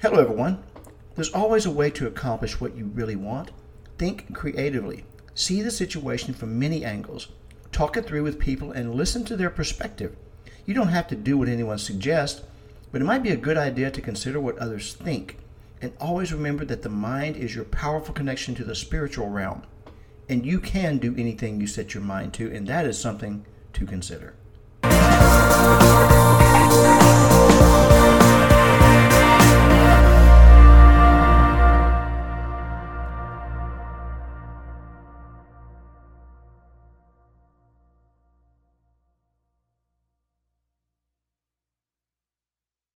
Hello, everyone. There's always a way to accomplish what you really want. Think creatively. See the situation from many angles. Talk it through with people and listen to their perspective. You don't have to do what anyone suggests, but it might be a good idea to consider what others think. And always remember that the mind is your powerful connection to the spiritual realm. And you can do anything you set your mind to, and that is something to consider.